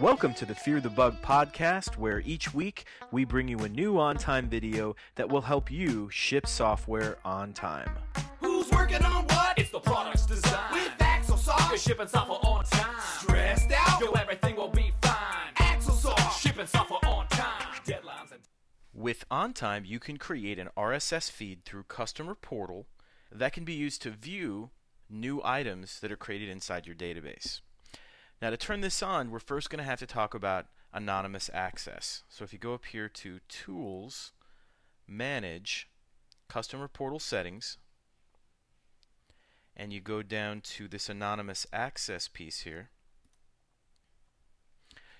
Welcome to the Fear the Bug podcast, where each week we bring you a new on time video that will help you ship software on time. Who's working on what? It's the product's design. With Axel You're shipping software on time. Stressed out? Yo, everything will be fine. Axosoft. Shipping software on time. Deadlines and With OnTime, you can create an RSS feed through Customer Portal that can be used to view new items that are created inside your database. Now, to turn this on, we're first going to have to talk about anonymous access. So, if you go up here to Tools, Manage, Customer Portal Settings, and you go down to this anonymous access piece here,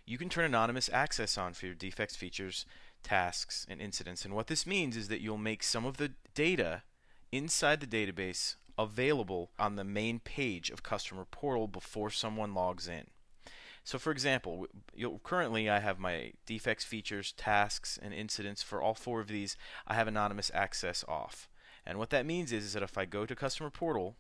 you can turn anonymous access on for your defects, features, tasks, and incidents. And what this means is that you'll make some of the data inside the database available on the main page of Customer Portal before someone logs in. So, for example, currently I have my defects, features, tasks, and incidents. For all four of these, I have anonymous access off. And what that means is, is that if I go to Customer Portal,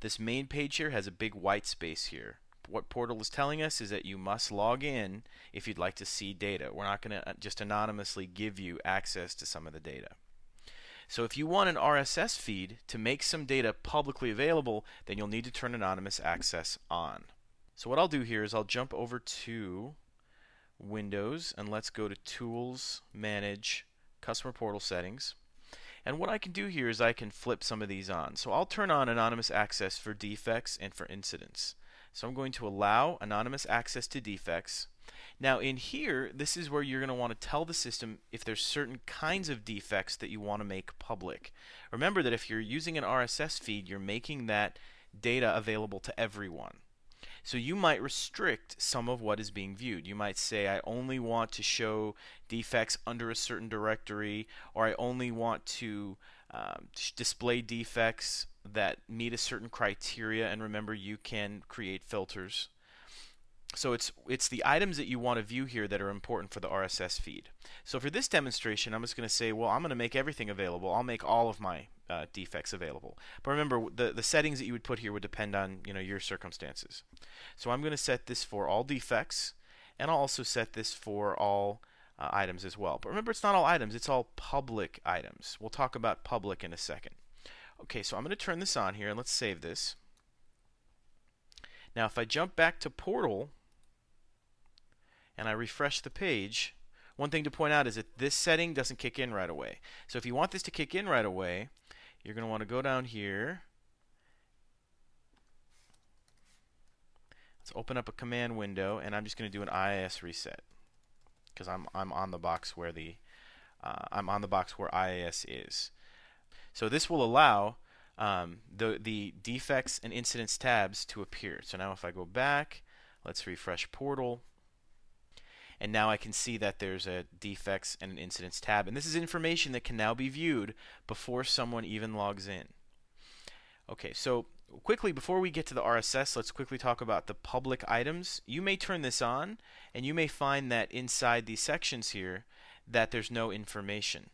this main page here has a big white space here. What Portal is telling us is that you must log in if you'd like to see data. We're not going to uh, just anonymously give you access to some of the data. So if you want an RSS feed to make some data publicly available, then you'll need to turn anonymous access on. So what I'll do here is I'll jump over to Windows and let's go to Tools, Manage, Customer Portal Settings. And what I can do here is I can flip some of these on. So I'll turn on anonymous access for defects and for incidents. So I'm going to allow anonymous access to defects. Now in here, this is where you're going to want to tell the system if there's certain kinds of defects that you want to make public. Remember that if you're using an RSS feed, you're making that data available to everyone. So you might restrict some of what is being viewed. You might say, I only want to show defects under a certain directory, or I only want to um, display defects that meet a certain criteria. And remember, you can create filters. So it's it's the items that you want to view here that are important for the RSS feed. So for this demonstration, I'm just going to say, well, I'm going to make everything available. I'll make all of my uh, defects available. But remember, the the settings that you would put here would depend on you know your circumstances. So I'm going to set this for all defects, and I'll also set this for all uh, items as well. But remember, it's not all items; it's all public items. We'll talk about public in a second. Okay, so I'm going to turn this on here, and let's save this. Now, if I jump back to Portal and I refresh the page, one thing to point out is that this setting doesn't kick in right away. So if you want this to kick in right away, you're going to want to go down here. Let's open up a command window, and I'm just going to do an IIS reset because I'm I'm on the box where the uh, I'm on the box where IIS is. So this will allow um, the the defects and incidents tabs to appear. So now if I go back, let's refresh Portal and now I can see that there's a defects and an incidents tab. And this is information that can now be viewed before someone even logs in. Okay, so quickly before we get to the RSS, let's quickly talk about the public items. You may turn this on, and you may find that inside these sections here that there's no information.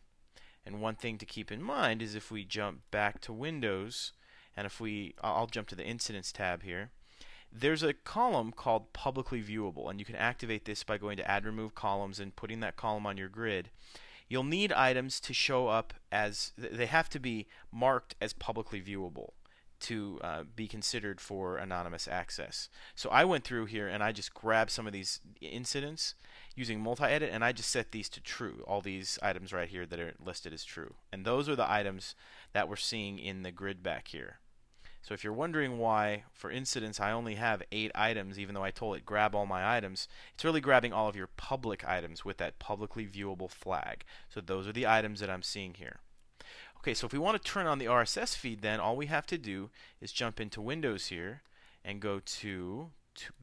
And one thing to keep in mind is if we jump back to Windows, and if we, I'll jump to the Incidents tab here, there's a column called publicly viewable and you can activate this by going to add remove columns and putting that column on your grid. You'll need items to show up as they have to be marked as publicly viewable to uh, be considered for anonymous access. So i went through here and i just grabbed some of these incidents using multi-edit and i just set these to true. All these items right here that are listed as true. And those are the items that we're seeing in the grid back here so if you're wondering why, for incidents, I only have eight items, even though I told it grab all my items, it's really grabbing all of your public items with that publicly viewable flag. So those are the items that I'm seeing here. Okay, so if we want to turn on the RSS feed, then all we have to do is jump into Windows here and go to,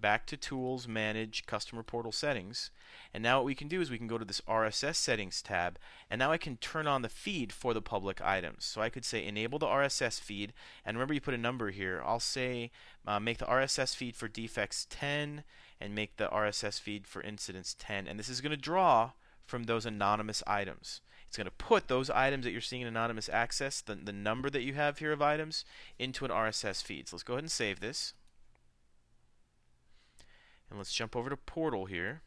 back to Tools, Manage, Customer Portal Settings. And now what we can do is we can go to this RSS Settings tab, and now I can turn on the feed for the public items. So I could say enable the RSS feed, and remember you put a number here. I'll say uh, make the RSS feed for defects 10, and make the RSS feed for incidents 10. And this is going to draw from those anonymous items. It's going to put those items that you're seeing in anonymous access, the, the number that you have here of items, into an RSS feed. So let's go ahead and save this. And let's jump over to Portal here.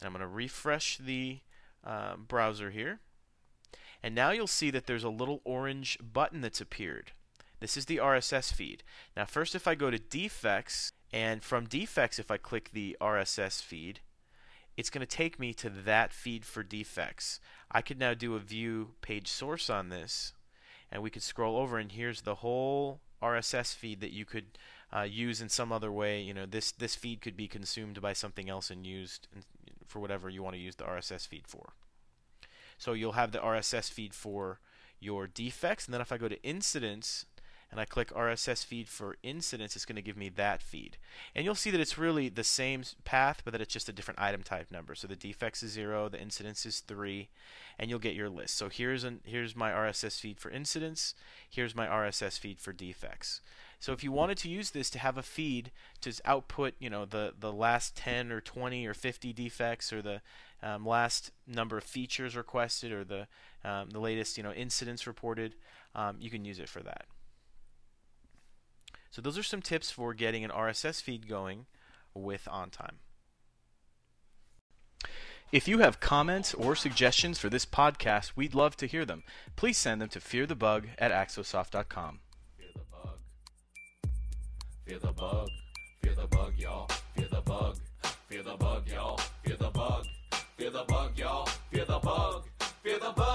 And I'm going to refresh the uh, browser here. And now you'll see that there's a little orange button that's appeared. This is the RSS feed. Now, first, if I go to defects, and from defects, if I click the RSS feed, it's going to take me to that feed for defects. I could now do a view page source on this, and we could scroll over, and here's the whole RSS feed that you could uh, use in some other way. You know, this this feed could be consumed by something else and used for whatever you want to use the RSS feed for. So you'll have the RSS feed for your defects, and then if I go to incidents and I click RSS feed for incidents, it's going to give me that feed. And you'll see that it's really the same path, but that it's just a different item type number. So the defects is zero, the incidents is three, and you'll get your list. So here's an, here's my RSS feed for incidents. Here's my RSS feed for defects. So if you wanted to use this to have a feed to output, you know, the the last 10 or 20 or 50 defects or the um, last number of features requested or the um, the latest, you know, incidents reported, um, you can use it for that. So those are some tips for getting an RSS feed going with OnTime. If you have comments or suggestions for this podcast, we'd love to hear them. Please send them to fearthebug at axosoft.com. Feel the bug. Feel the bug, y'all. Feel the bug. Feel the bug, y'all. Feel the bug. Feel the bug, y'all. Feel the bug. Feel the bug.